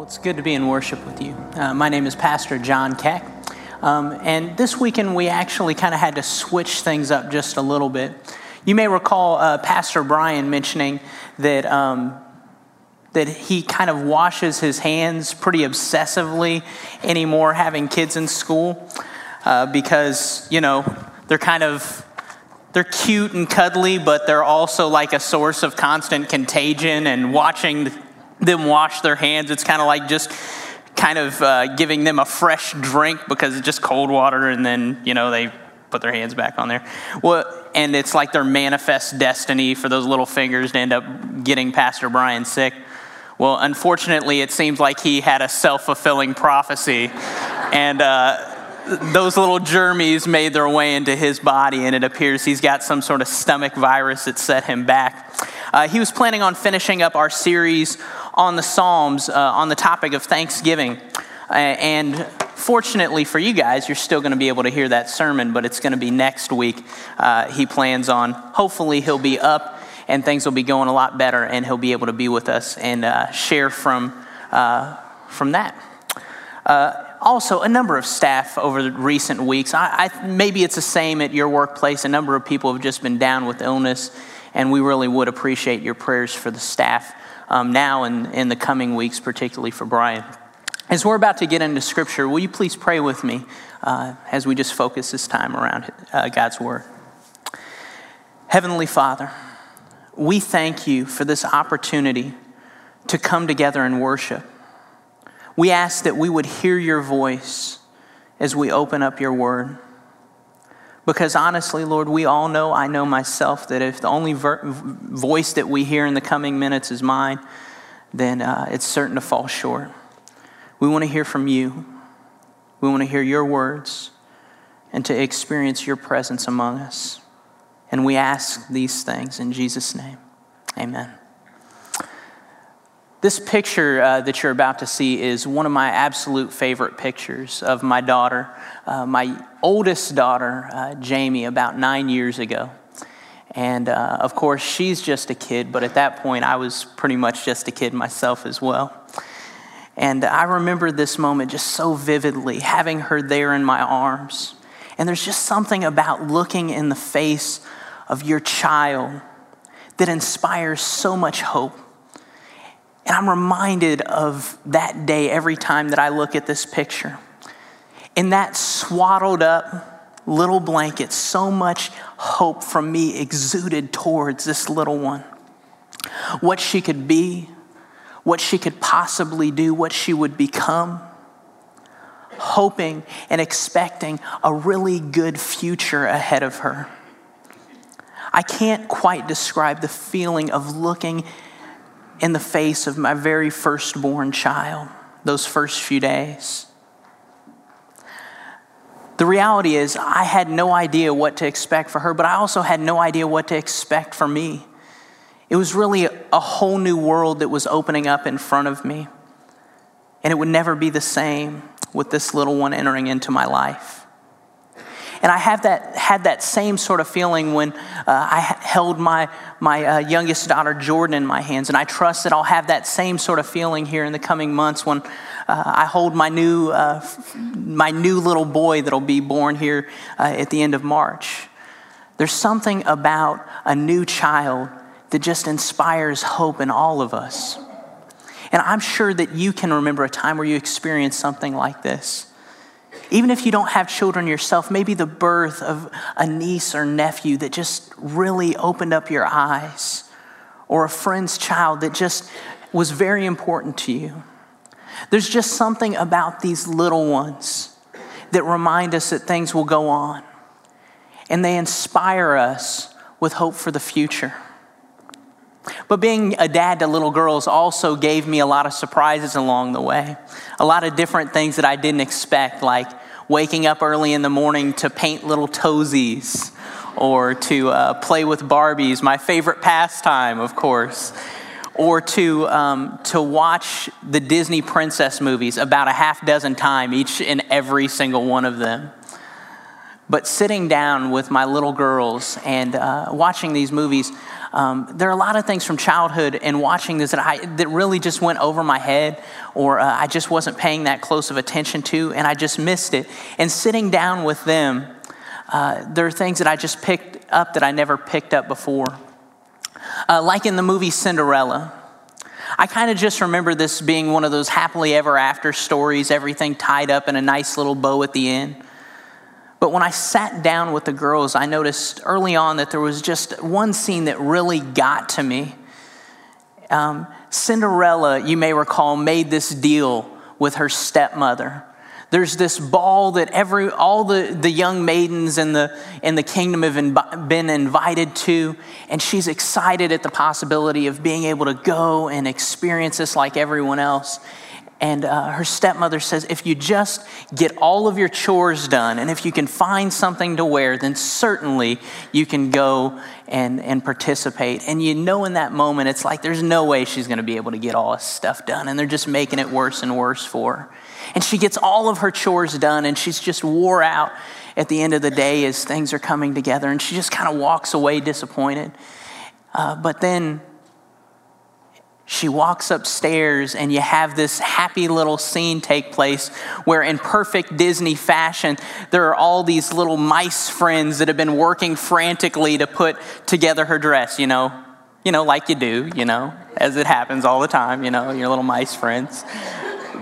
Well, it's good to be in worship with you. Uh, my name is Pastor John Keck. Um, and this weekend, we actually kind of had to switch things up just a little bit. You may recall uh, Pastor Brian mentioning that, um, that he kind of washes his hands pretty obsessively anymore having kids in school uh, because, you know, they're kind of they're cute and cuddly, but they're also like a source of constant contagion. And watching them wash their hands, it's kind of like just kind of uh, giving them a fresh drink because it's just cold water, and then you know they put their hands back on there. Well, and it's like their manifest destiny for those little fingers to end up getting Pastor Brian sick. Well, unfortunately, it seems like he had a self fulfilling prophecy, and. Uh, those little germies made their way into his body, and it appears he's got some sort of stomach virus that set him back. Uh, he was planning on finishing up our series on the Psalms uh, on the topic of Thanksgiving. Uh, and fortunately for you guys, you're still going to be able to hear that sermon, but it's going to be next week. Uh, he plans on, hopefully, he'll be up and things will be going a lot better, and he'll be able to be with us and uh, share from, uh, from that also a number of staff over the recent weeks. I, I, maybe it's the same at your workplace. A number of people have just been down with illness, and we really would appreciate your prayers for the staff um, now and in the coming weeks, particularly for Brian. As we're about to get into Scripture, will you please pray with me uh, as we just focus this time around uh, God's Word? Heavenly Father, we thank you for this opportunity to come together and worship. We ask that we would hear your voice as we open up your word. Because honestly, Lord, we all know, I know myself, that if the only ver- voice that we hear in the coming minutes is mine, then uh, it's certain to fall short. We want to hear from you. We want to hear your words and to experience your presence among us. And we ask these things in Jesus' name. Amen. This picture uh, that you're about to see is one of my absolute favorite pictures of my daughter, uh, my oldest daughter, uh, Jamie, about nine years ago. And uh, of course, she's just a kid, but at that point, I was pretty much just a kid myself as well. And I remember this moment just so vividly, having her there in my arms. And there's just something about looking in the face of your child that inspires so much hope. And I'm reminded of that day every time that I look at this picture. In that swaddled up little blanket, so much hope from me exuded towards this little one. What she could be, what she could possibly do, what she would become. Hoping and expecting a really good future ahead of her. I can't quite describe the feeling of looking in the face of my very firstborn child those first few days. The reality is, I had no idea what to expect for her, but I also had no idea what to expect for me. It was really a whole new world that was opening up in front of me. And it would never be the same with this little one entering into my life. And I have that, had that same sort of feeling when uh, I held my, my uh, youngest daughter, Jordan, in my hands. And I trust that I'll have that same sort of feeling here in the coming months when uh, I hold my new, uh, my new little boy that'll be born here uh, at the end of March. There's something about a new child that just inspires hope in all of us. And I'm sure that you can remember a time where you experienced something like this. Even if you don't have children yourself, maybe the birth of a niece or nephew that just really opened up your eyes, or a friend's child that just was very important to you. There's just something about these little ones that remind us that things will go on, and they inspire us with hope for the future. But being a dad to little girls also gave me a lot of surprises along the way. A lot of different things that I didn't expect, like waking up early in the morning to paint little toesies or to uh, play with Barbies, my favorite pastime, of course, or to, um, to watch the Disney princess movies about a half dozen times, each and every single one of them. But sitting down with my little girls and uh, watching these movies, Um, there are a lot of things from childhood and watching this that, I, that really just went over my head or uh, I just wasn't paying that close of attention to and I just missed it. And sitting down with them, uh, there are things that I just picked up that I never picked up before. Uh, like in the movie Cinderella, I kind of just remember this being one of those happily ever after stories, everything tied up in a nice little bow at the end. But when I sat down with the girls, I noticed early on that there was just one scene that really got to me. Um, Cinderella, you may recall, made this deal with her stepmother. There's this ball that every all the, the young maidens in the in the kingdom have been invited to, and she's excited at the possibility of being able to go and experience this like everyone else. And uh, her stepmother says, if you just get all of your chores done and if you can find something to wear, then certainly you can go and, and participate. And you know, in that moment, it's like there's no way she's going to be able to get all this stuff done. And they're just making it worse and worse for her. And she gets all of her chores done and she's just wore out at the end of the day as things are coming together. And she just kind of walks away disappointed. Uh, but then she walks upstairs, and you have this happy little scene take place where, in perfect Disney fashion, there are all these little mice friends that have been working frantically to put together her dress, you know, you know, like you do, you know, as it happens all the time, you know, your little mice friends.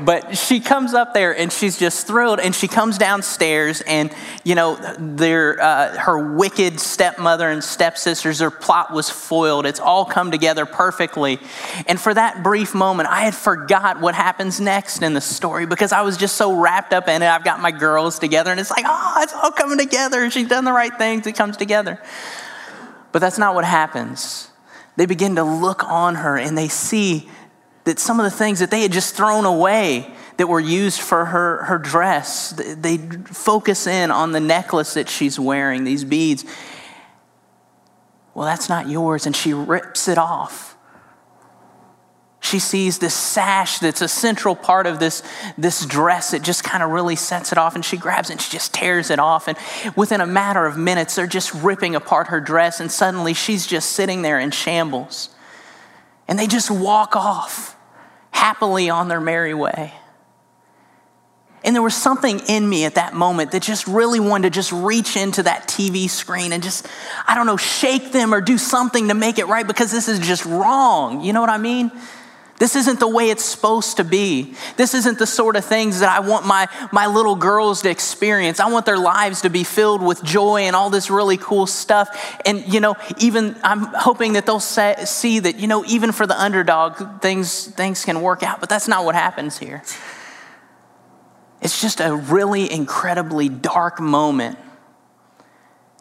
But she comes up there and she's just thrilled. And she comes downstairs, and you know, their, uh, her wicked stepmother and stepsisters, their plot was foiled. It's all come together perfectly. And for that brief moment, I had forgot what happens next in the story because I was just so wrapped up in it. I've got my girls together, and it's like, oh, it's all coming together. She's done the right things, it comes together. But that's not what happens. They begin to look on her and they see that some of the things that they had just thrown away that were used for her, her dress, they focus in on the necklace that she's wearing, these beads. Well, that's not yours, and she rips it off. She sees this sash that's a central part of this, this dress. It just kind of really sets it off, and she grabs it and she just tears it off. And within a matter of minutes, they're just ripping apart her dress, and suddenly she's just sitting there in shambles. And they just walk off happily on their merry way. And there was something in me at that moment that just really wanted to just reach into that TV screen and just, I don't know, shake them or do something to make it right because this is just wrong. You know what I mean? This isn't the way it's supposed to be. This isn't the sort of things that I want my, my little girls to experience. I want their lives to be filled with joy and all this really cool stuff. And, you know, even I'm hoping that they'll say, see that, you know, even for the underdog, things, things can work out. But that's not what happens here. It's just a really incredibly dark moment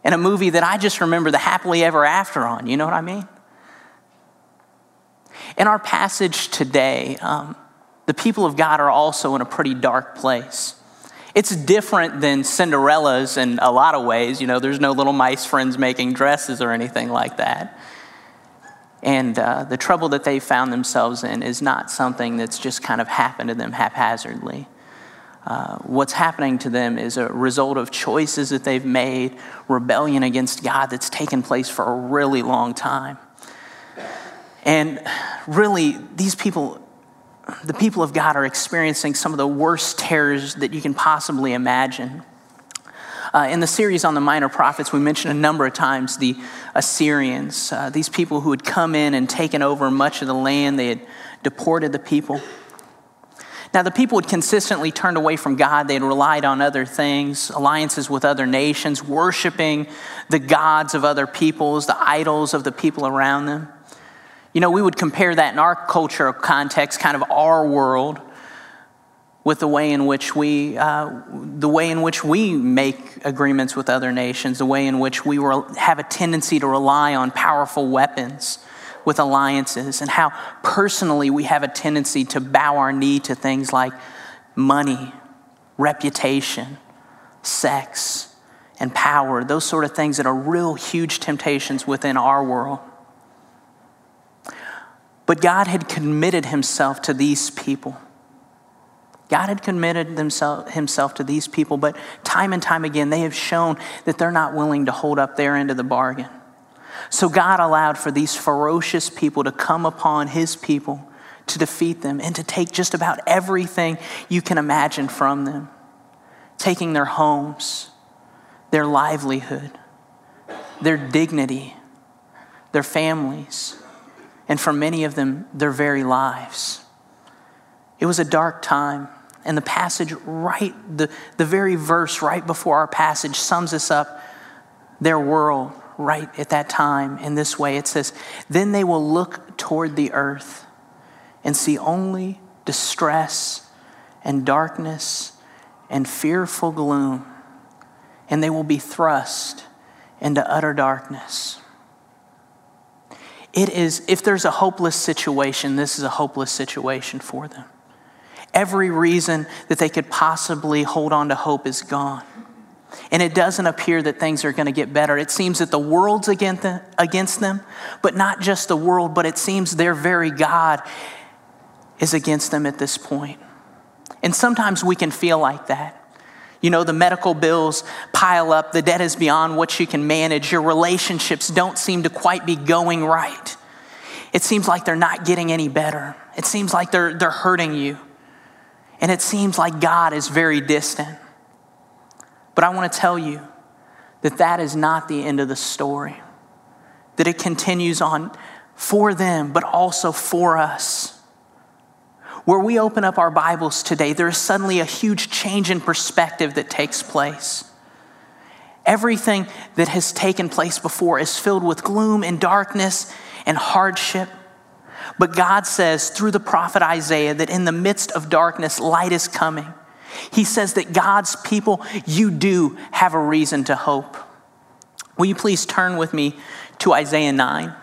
in a movie that I just remember the happily ever after on. You know what I mean? In our passage today, um, the people of God are also in a pretty dark place. It's different than Cinderella's in a lot of ways. You know, there's no little mice friends making dresses or anything like that. And uh, the trouble that they found themselves in is not something that's just kind of happened to them haphazardly. Uh, what's happening to them is a result of choices that they've made, rebellion against God that's taken place for a really long time. And really, these people, the people of God, are experiencing some of the worst terrors that you can possibly imagine. Uh, in the series on the minor prophets, we mentioned a number of times the Assyrians, uh, these people who had come in and taken over much of the land, they had deported the people. Now, the people had consistently turned away from God. They had relied on other things, alliances with other nations, worshiping the gods of other peoples, the idols of the people around them. You know, we would compare that in our cultural context, kind of our world, with the way in which we, uh, the way in which we make agreements with other nations, the way in which we have a tendency to rely on powerful weapons with alliances, and how personally we have a tendency to bow our knee to things like money, reputation, sex, and power, those sort of things that are real huge temptations within our world. But God had committed himself to these people. God had committed himself to these people, but time and time again, they have shown that they're not willing to hold up their end of the bargain. So God allowed for these ferocious people to come upon his people to defeat them and to take just about everything you can imagine from them, taking their homes, their livelihood, their dignity, their families, and for many of them, their very lives. It was a dark time. And the passage right, the, the very verse right before our passage sums us up their world right at that time in this way. It says, Then they will look toward the earth and see only distress and darkness and fearful gloom, and they will be thrust into utter darkness. It is, if there's a hopeless situation, this is a hopeless situation for them. Every reason that they could possibly hold on to hope is gone. And it doesn't appear that things are going to get better. It seems that the world's against them, but not just the world, but it seems their very God is against them at this point. And sometimes we can feel like that. You know, the medical bills pile up, the debt is beyond what you can manage, your relationships don't seem to quite be going right. It seems like they're not getting any better. It seems like they're, they're hurting you. And it seems like God is very distant. But I want to tell you that that is not the end of the story, that it continues on for them, but also for us where we open up our Bibles today, there is suddenly a huge change in perspective that takes place. Everything that has taken place before is filled with gloom and darkness and hardship. But God says through the prophet Isaiah that in the midst of darkness, light is coming. He says that God's people, you do have a reason to hope. Will you please turn with me to Isaiah 9?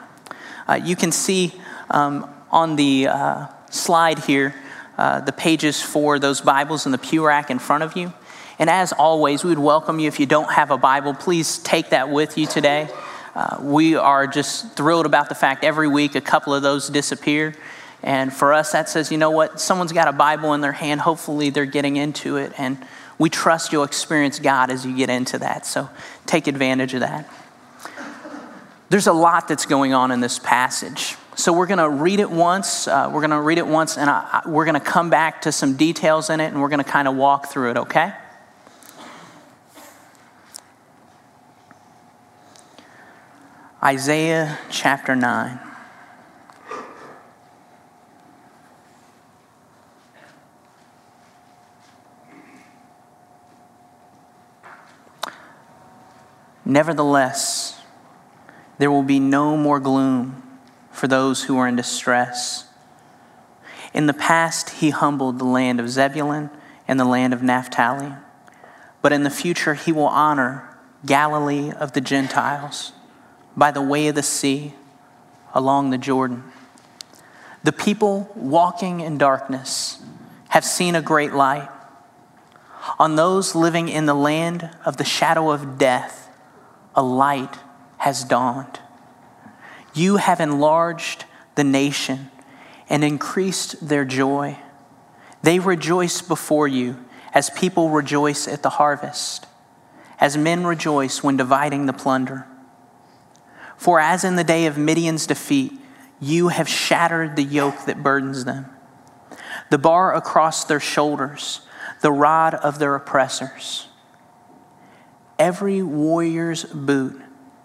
Uh, you can see um, on the uh, slide here uh, the pages for those Bibles in the pew rack in front of you. And as always, we would welcome you if you don't have a Bible, please take that with you today. Uh, we are just thrilled about the fact every week a couple of those disappear. And for us, that says, you know what? Someone's got a Bible in their hand. Hopefully, they're getting into it. And we trust you'll experience God as you get into that. So take advantage of that. There's a lot that's going on in this passage. So we're going to read it once. Uh, we're going to read it once, and I, I, we're going to come back to some details in it, and we're going to kind of walk through it, okay? Isaiah chapter 9. Nevertheless, there will be no more gloom for those who are in distress. In the past, he humbled the land of Zebulun and the land of Naphtali. But in the future, he will honor Galilee of the Gentiles by the way of the sea along the Jordan. The people walking in darkness have seen a great light. On those living in the land of the shadow of death, a light has dawned. You have enlarged the nation and increased their joy. They rejoice before you as people rejoice at the harvest, as men rejoice when dividing the plunder. For as in the day of Midian's defeat, you have shattered the yoke that burdens them, the bar across their shoulders, the rod of their oppressors. Every warrior's boot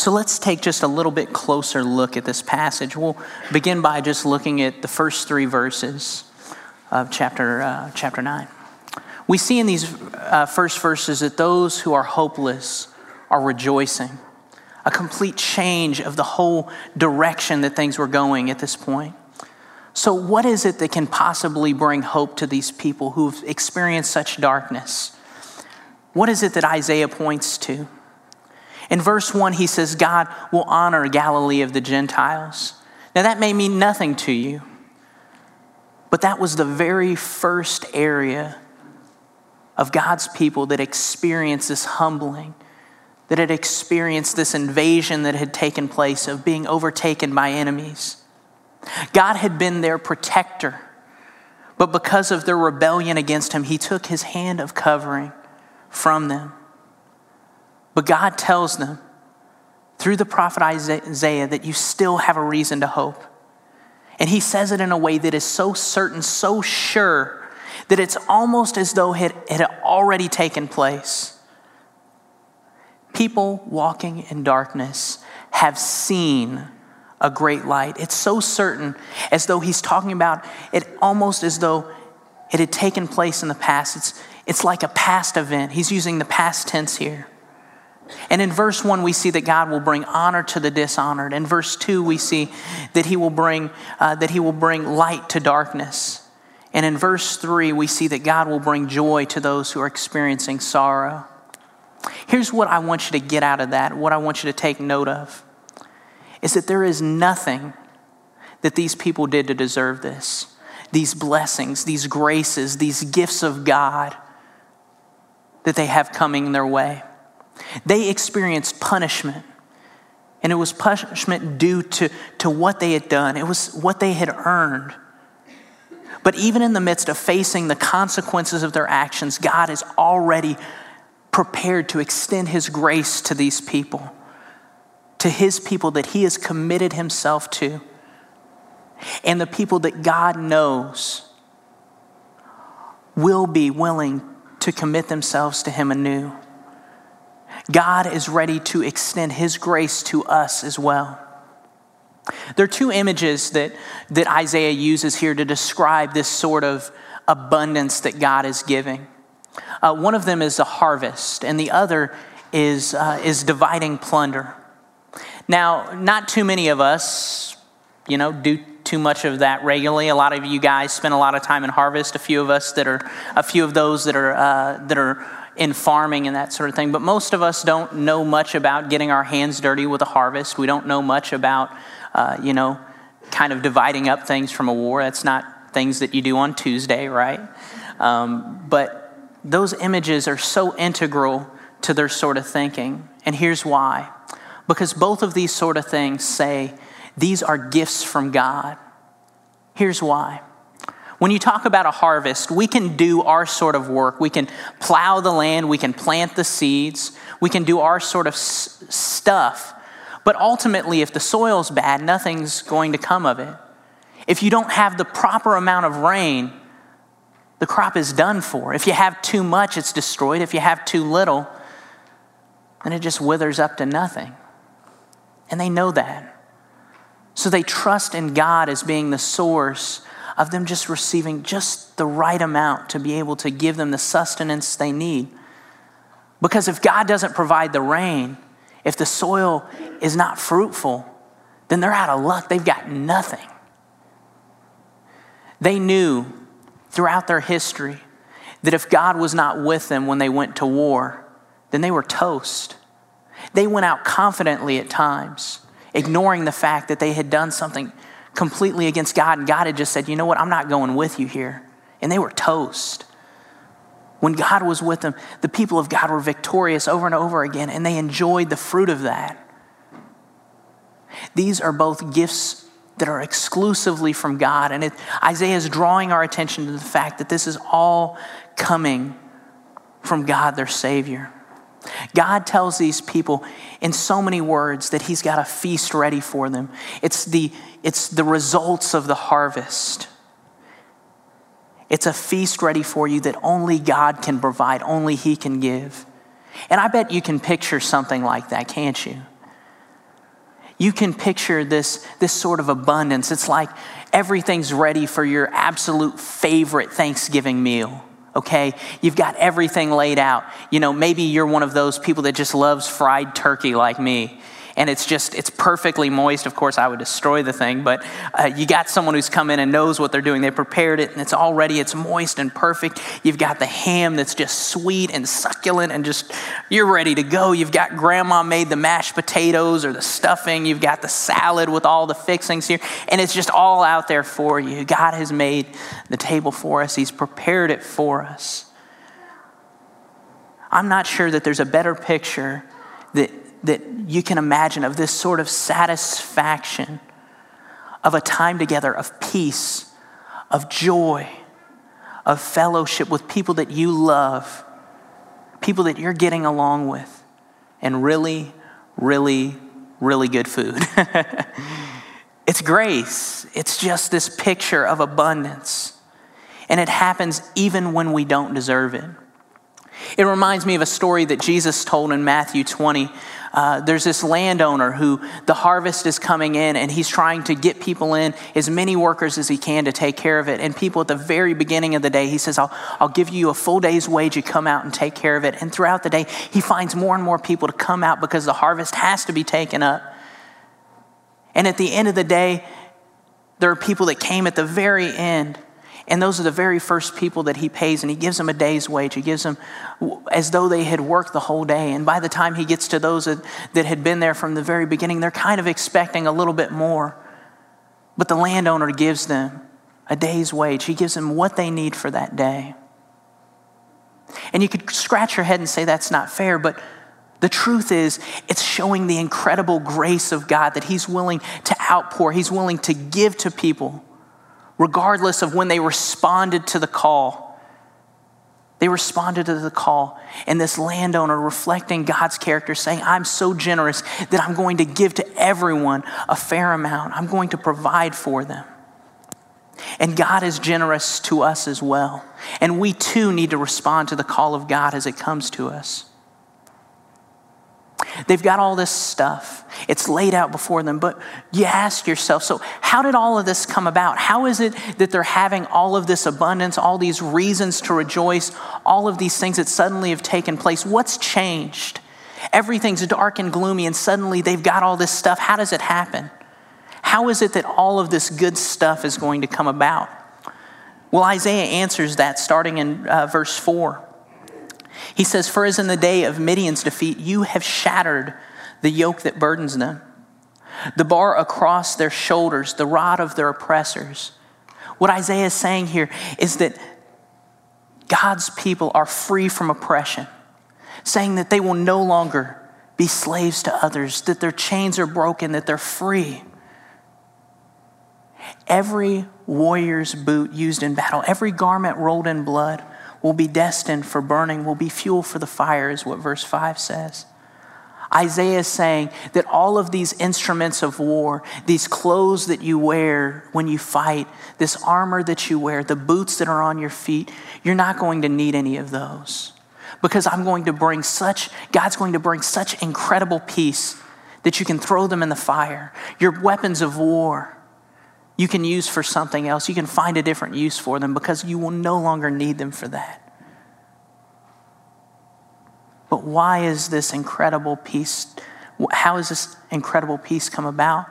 So let's take just a little bit closer look at this passage. We'll begin by just looking at the first three verses. of chapter, uh, chapter 9. We see in these uh, first verses that those who are hopeless are rejoicing, a complete change of the whole direction that things were going at this point. So, what is it that can possibly bring hope to these people who've experienced such darkness? What is it that Isaiah points to? In verse 1, he says, God will honor Galilee of the Gentiles. Now, that may mean nothing to you, but that was the very first area of God's people that experienced this humbling, that had experienced this invasion that had taken place of being overtaken by enemies. God had been their protector, but because of their rebellion against him, he took his hand of covering from them. But God tells them through the prophet Isaiah that you still have a reason to hope. And he says it in a way that is so certain, so sure, that it's almost as though it had already taken place. People walking in darkness have seen a great light. It's so certain, as though he's talking about it almost as though it had taken place in the past. It's, it's like a past event. He's using the past tense here. And in verse 1, we see that God will bring honor to the dishonored. In verse 2, we see that he will bring, uh, that he will bring light to darkness. And in verse 3, we see that God will bring joy to those who are experiencing sorrow. Here's what I want you to get out of that, what I want you to take note of is that there is nothing that these people did to deserve this. These blessings, these graces, these gifts of God that they have coming their way. They experienced punishment, and it was punishment due to, to what they had done, it was what they had earned. But even in the midst of facing the consequences of their actions, God is already prepared to extend His grace to these people to his people that he has committed himself to, and the people that God knows will be willing to commit themselves to him anew. God is ready to extend his grace to us as well. There are two images that, that Isaiah uses here to describe this sort of abundance that God is giving. Uh, one of them is a harvest, and the other is, uh, is dividing plunder. Now, not too many of us, you know, do too much of that regularly. A lot of you guys spend a lot of time in harvest. A few of us that are, a few of those that are uh, that are in farming and that sort of thing. But most of us don't know much about getting our hands dirty with a harvest. We don't know much about, uh, you know, kind of dividing up things from a war. That's not things that you do on Tuesday, right? Um, but those images are so integral to their sort of thinking. And here's why because both of these sort of things say these are gifts from God. Here's why. When you talk about a harvest, we can do our sort of work. We can plow the land, we can plant the seeds, we can do our sort of s- stuff. But ultimately, if the soil's bad, nothing's going to come of it. If you don't have the proper amount of rain, the crop is done for. If you have too much, it's destroyed. If you have too little, then it just withers up to nothing. And they know that. So they trust in God as being the source of them just receiving just the right amount to be able to give them the sustenance they need. Because if God doesn't provide the rain, if the soil is not fruitful, then they're out of luck. They've got nothing. They knew throughout their history that if God was not with them when they went to war, then they were toast. They went out confidently at times, ignoring the fact that they had done something completely against God, and God had just said, You know what? I'm not going with you here. And they were toast. When God was with them, the people of God were victorious over and over again, and they enjoyed the fruit of that. These are both gifts that are exclusively from God. And it, Isaiah is drawing our attention to the fact that this is all coming from God, their Savior. God tells these people in so many words that He's got a feast ready for them. It's the, it's the results of the harvest. It's a feast ready for you that only God can provide, only He can give. And I bet you can picture something like that, can't you? you can picture this, this sort of abundance. It's like everything's ready for your absolute favorite Thanksgiving meal. Okay, you've got everything laid out. You know, maybe you're one of those people that just loves fried turkey like me and it's just it's perfectly moist. Of course i would destroy the thing but uh, you got someone who's come in and knows what they're doing. They prepared it and it's already it's moist and perfect. You've got the ham that's just sweet and succulent and just you're ready to go. You've got grandma made the mashed potatoes or the stuffing. You've got the salad with all the fixings here. And it's just all out there for you. God has made the table for us. He's prepared it for us. I'm not sure that there's a better picture that you can imagine of this sort of satisfaction of a time together of peace, of joy, of fellowship with people that you love, people that you're getting along with, and really, really, really good food. it's grace, it's just this picture of abundance. And it happens even when we don't deserve it. It reminds me of a story that Jesus told in Matthew 20 uh, there's this landowner who the harvest is coming in and he's trying to get people in, as many workers as he can to take care of it. And people at the very beginning of the day, he says, I'll, I'll give you a full day's wage. You come out and take care of it. And throughout the day, he finds more and more people to come out because the harvest has to be taken up. And at the end of the day, there are people that came at the very end and those are the very first people that he pays, and he gives them a day's wage. He gives them as though they had worked the whole day. And by the time he gets to those that, had been there from the very beginning, they're kind of expecting a little bit more. But the landowner gives them a day's wage, he gives them what they need for that day. And you could scratch your head and say that's not fair, but the truth is, it's showing the incredible grace of God that He's willing to outpour, He's willing to give to people regardless of when they responded to the call. They responded to the call. And this landowner reflecting God's character, saying, I'm so generous that I'm going to give to everyone a fair amount. I'm going to provide for them. And God is generous to us as well. And we too need to respond to the call of God as it comes to us. They've got all this stuff. It's laid out before them, but you ask yourself so, how did all of this come about? How is it that they're having all of this abundance, all these reasons to rejoice, all of these things that suddenly have taken place? What's changed? Everything's dark and gloomy, and suddenly they've got all this stuff. How does it happen? How is it that all of this good stuff is going to come about? Well, Isaiah answers that starting in uh, verse 4. He says, For as in the day of Midian's defeat, you have shattered the yoke that burdens them, the bar across their shoulders, the rod of their oppressors. What Isaiah is saying here is that God's people are free from oppression, saying that they will no longer be slaves to others, that their chains are broken, that they're free. Every warrior's boot used in battle, every garment rolled in blood, will be destined for burning, will be fuel for the fire, is what verse 5 says. Isaiah is saying that all of these instruments of war, these clothes that you wear when you fight, this armor that you wear, the boots that are on your feet, you're not going to need any of those. Because I'm going to bring such, God's going to bring such incredible peace that you can throw them in the fire. Your weapons of war, you can use for something else. You can find a different use for them because you will no longer need them for that. But why is this incredible peace? How has this incredible peace come about?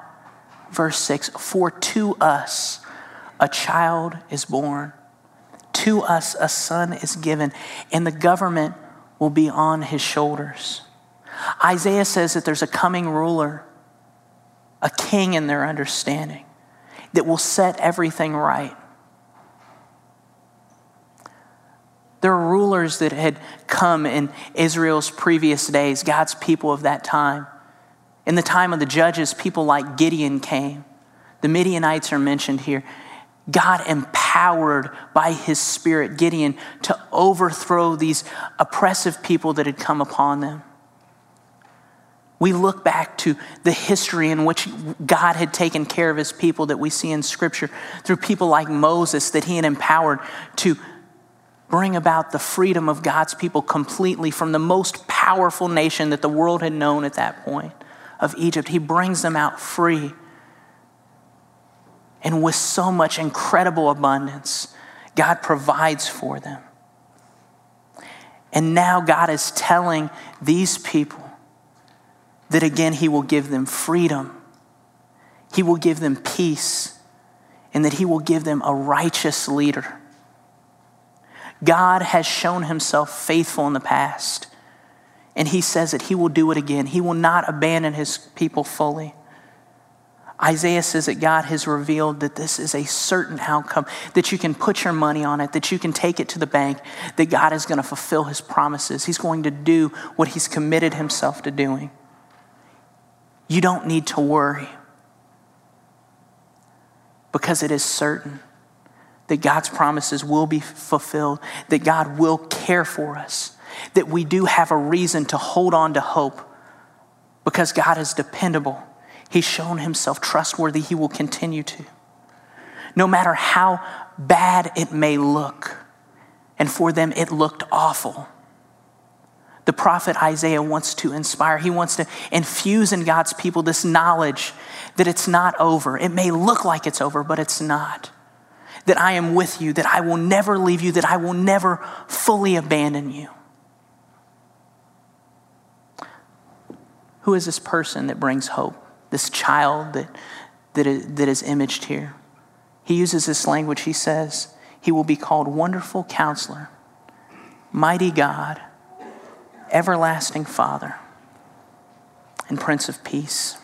Verse 6 For to us a child is born, to us a son is given, and the government will be on his shoulders. Isaiah says that there's a coming ruler, a king in their understanding that will set everything right. There are rulers that had come in Israel's previous days, God's people of that time. In the time of the judges, people like Gideon came. The Midianites are mentioned here. God empowered by his spirit Gideon to overthrow these oppressive people that had come upon them. We look back to the history in which God had taken care of his people that we see in Scripture through people like Moses that he had empowered to bring about the freedom of God's people completely from the most powerful nation that the world had known at that point of Egypt. He brings them out free and with so much incredible abundance. God provides for them. And now God is telling these people that again, He will give them freedom, He will give them peace, and that He will give them a righteous leader. God has shown Himself faithful in the past, and He says that He will do it again. He will not abandon His people fully. Isaiah says that God has revealed that this is a certain outcome, that you can put your money on it, that you can take it to the bank, that God is going to fulfill his promises. He's going to do what he's committed himself to doing. You don't need to worry because it is certain that God's promises will be fulfilled, that God will care for us, that we do have a reason to hold on to hope because God is dependable He's shown himself trustworthy. He will continue to. No matter how bad it may look, and for them it looked awful. The prophet Isaiah wants to inspire, he wants to infuse in God's people this knowledge that it's not over. It may look like it's over, but it's not. That I am with you, that I will never leave you, that I will never fully abandon you. Who is this person that brings hope? this child that, that, is, that is imaged here. He uses this language. He says, He will be called Wonderful Counselor, Mighty God, Everlasting Father, and Prince of Peace.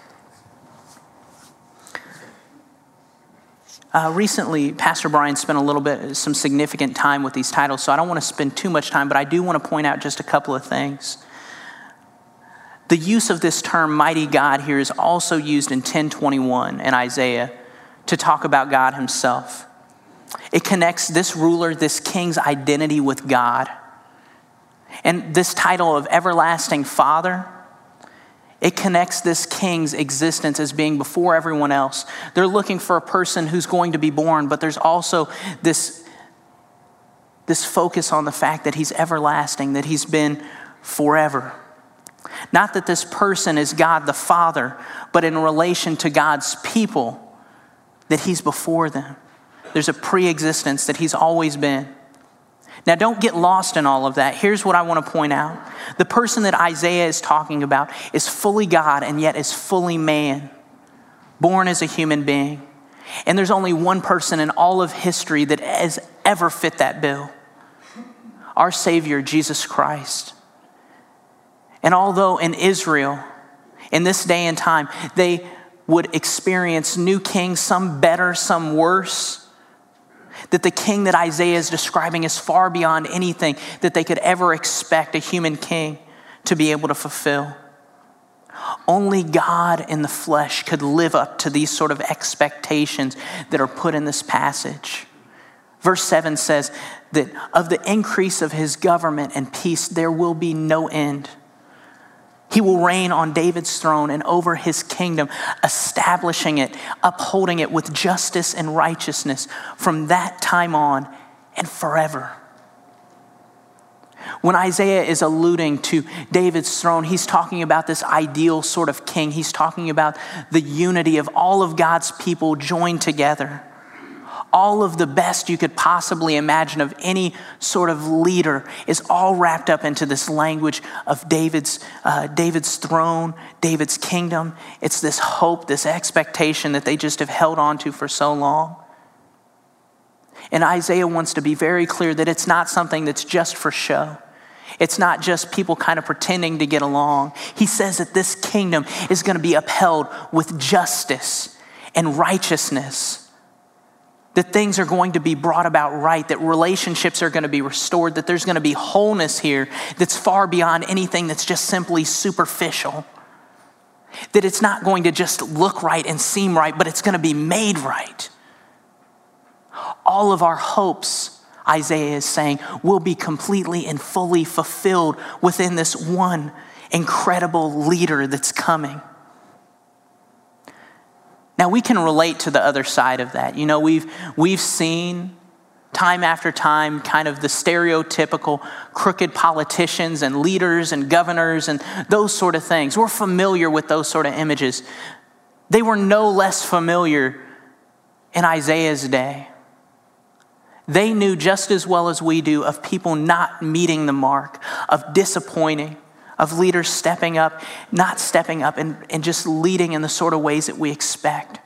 Uh, recently, Pastor Brian spent a little bit, some significant time with these titles, so I don't want to spend too much time, but I do want to point out just a couple of things. The use of this term mighty God here is also used in 1021 in Isaiah to talk about God himself. It connects this ruler, this king's identity with God. And this title of everlasting father, it connects this king's existence as being before everyone else. They're looking for a person who's going to be born, but there's also this, this focus on the fact that he's everlasting, that he's been forever. Not that this person is God the Father, but in relation to God's people, that He's before them. There's a pre existence that He's always been. Now, don't get lost in all of that. Here's what I want to point out the person that Isaiah is talking about is fully God and yet is fully man, born as a human being. And there's only one person in all of history that has ever fit that bill our Savior, Jesus Christ. And although in Israel, in this day and time, they would experience new kings, some better, some worse, that the king that Isaiah is describing is far beyond anything that they could ever expect a human king to be able to fulfill. Only God in the flesh could live up to these sort of expectations that are put in this passage. Verse 7 says that of the increase of his government and peace, there will be no end. He will reign on David's throne and over his kingdom, establishing it, upholding it with justice and righteousness from that time on and forever. When Isaiah is alluding to David's throne, he's talking about this ideal sort of king. He's talking about the unity of all of God's people joined together all of the best you could possibly imagine of any sort of leader is all wrapped up into this language of David's, uh, David's throne, David's kingdom. It's this hope, this expectation that they just have held on to for so long. And Isaiah wants to be very clear that it's not something that's just for show. It's not just people kind of pretending to get along. He says that this kingdom is going to be upheld with justice and righteousness that things are going to be brought about right, that relationships are going to be restored, that there's going to be wholeness here that's far beyond anything that's just simply superficial. That it's not going to just look right and seem right, but it's going to be made right. All of our hopes, Isaiah is saying, will be completely and fully fulfilled within this one incredible leader that's coming. Now we can relate to the other side of that. You know, we've, we've seen time after time, kind of the stereotypical crooked politicians and leaders and governors and those sort of things. We're familiar with those sort of images. They were no less familiar in Isaiah's day. They knew just as well as we do of people not meeting the mark, of disappointing, of leaders stepping up, not stepping up, and, and just leading in the sort of ways that we expect.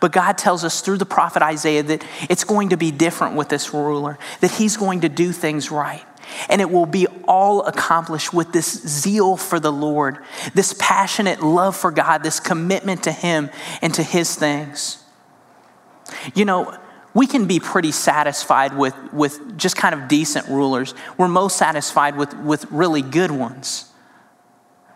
But God tells us through the prophet Isaiah that it's going to be different with this ruler, that he's going to do things right. And it will be all accomplished with this zeal for the Lord, this passionate love for God, this commitment to Him and to His things. You know, we can be pretty satisfied with, with just kind of decent rulers. We're most satisfied with, with really good ones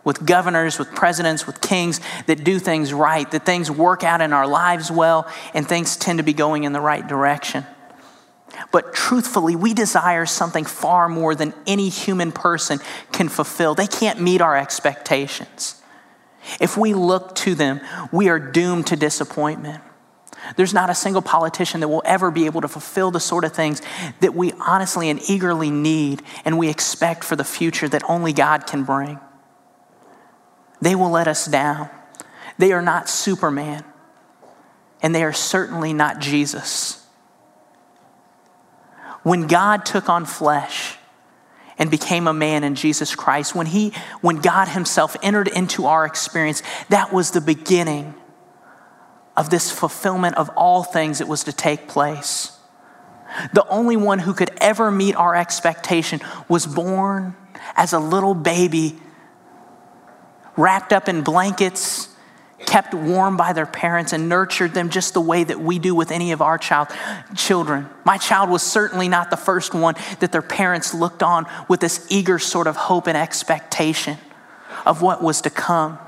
with governors, with presidents, with kings that do things right, that things work out in our lives well, and things tend to be going in the right direction. But truthfully, we desire something far more than any human person can fulfill. They can't meet our expectations. If we look to them, we are doomed to disappointment. There's not a single politician that will ever be able to fulfill the sort of things that we honestly and eagerly need and we expect for the future that only God can bring they will let us down. They are not Superman, and they are certainly not Jesus. When God took on flesh and became a man in Jesus Christ, when, he, when God Himself entered into our experience, that was the beginning of this fulfillment of all things that was to take place. The only one who could ever meet our expectation was born as a little baby wrapped up in blankets, kept warm by their parents, and nurtured them just the way that we do with any of our child, children. My child was certainly not the first one that their parents looked on with this eager sort of hope and expectation of what was to come.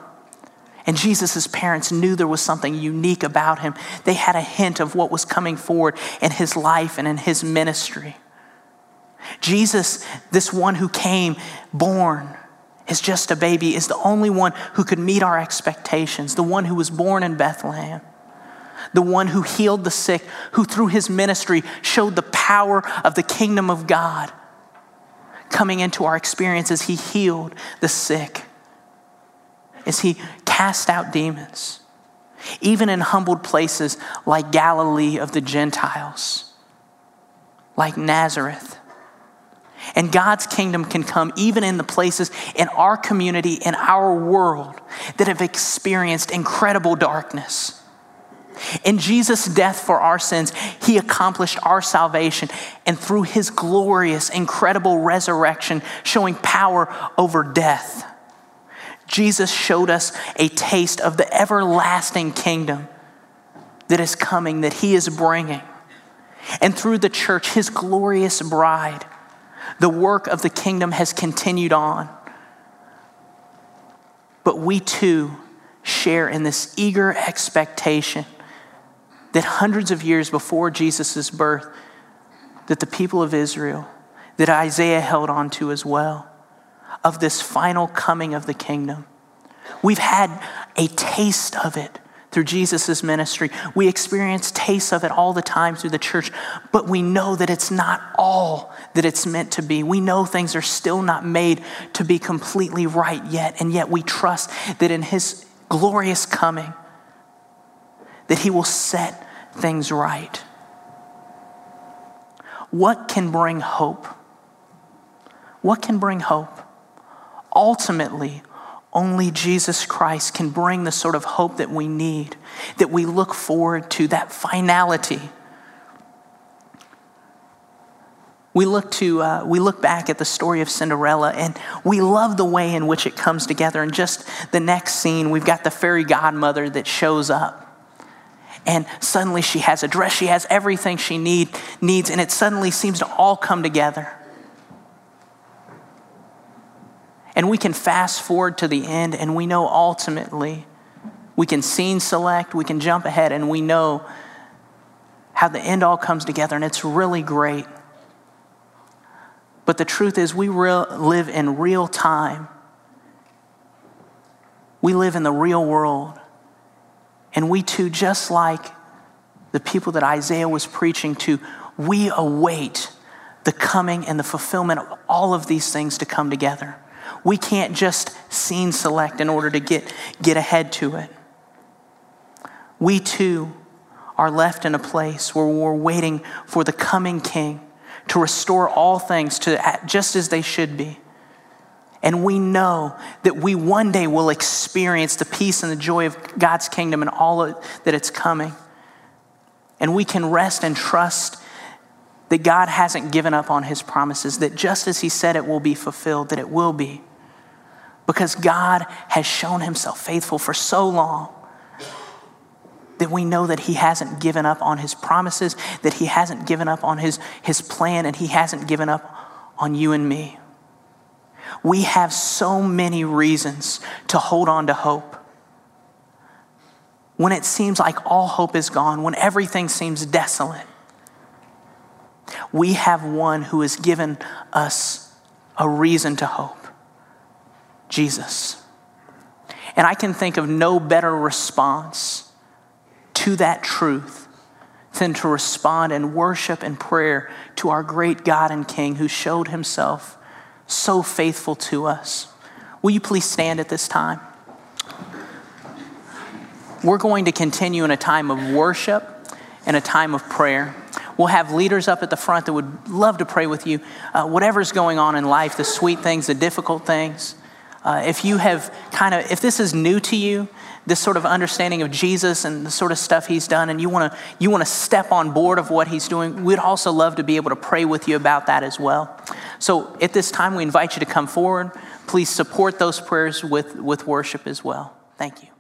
And Jesus' parents knew there was something unique about him. They had a hint of what was coming forward in his life and in his ministry. Jesus, this one who came born, is just a baby, is the only one who could meet our expectations, the one who was born in Bethlehem, the one who healed the sick, who through his ministry showed the power of the kingdom of God coming into our experiences. he healed the sick, as he cast out demons, even in humbled places like Galilee of the Gentiles, like Nazareth and God's kingdom can come even in the places in our community, in our world, that have experienced incredible darkness. In Jesus' death for our sins, he accomplished our salvation, and through his glorious, incredible resurrection, showing power over death, Jesus showed us a taste of the everlasting kingdom that is coming, that he is bringing. And through the church, his glorious bride, the work of the kingdom has continued on. But we too share in this eager expectation that hundreds of years before Jesus' birth, that the people of Israel, that Isaiah held on to as well, of this final coming of the kingdom. We've had a taste of it through Jesus' ministry. We experience tastes of it all the time through the church, but we know that it's not all that it's meant to be. We know things are still not made to be completely right yet, and yet we trust that in His glorious coming, that He will set things right. What can bring hope? What can bring hope? Ultimately, only Jesus Christ can bring the sort of hope that we need, that we look forward to, that finality. We look, to, uh, we look back at the story of Cinderella and we love the way in which it comes together. And just the next scene, we've got the fairy godmother that shows up. And suddenly she has a dress, she has everything she need, needs, and it suddenly seems to all come together. And we can fast forward to the end, and we know ultimately we can scene select, we can jump ahead, and we know how the end all comes together, and it's really great. But the truth is, we real, live in real time. We live in the real world. And we too, just like the people that Isaiah was preaching to, we await the coming and the fulfillment of all of these things to come together. We can't just scene select in order to get, get ahead to it. We too are left in a place where we're waiting for the coming king to restore all things to just as they should be. And we know that we one day will experience the peace and the joy of God's kingdom and all that it's coming. And we can rest and trust that God hasn't given up on his promises, that just as he said it will be fulfilled, that it will be. Because God has shown himself faithful for so long that we know that he hasn't given up on his promises, that he hasn't given up on his, his plan, and he hasn't given up on you and me. We have so many reasons to hold on to hope. When it seems like all hope is gone, when everything seems desolate, we have one who has given us a reason to hope Jesus. And I can think of no better response to that truth than to respond in worship and prayer to our great God and King who showed himself so faithful to us. Will you please stand at this time? We're going to continue in a time of worship and a time of prayer. We'll have leaders up at the front that would love to pray with you. Uh, whatever's going on in life, the sweet things, the difficult things. Uh, if you have kind of, if this is new to you, this sort of understanding of Jesus and the sort of stuff he's done, and you want to you want to step on board of what he's doing, we'd also love to be able to pray with you about that as well. So at this time, we invite you to come forward. Please support those prayers with, with worship as well. Thank you.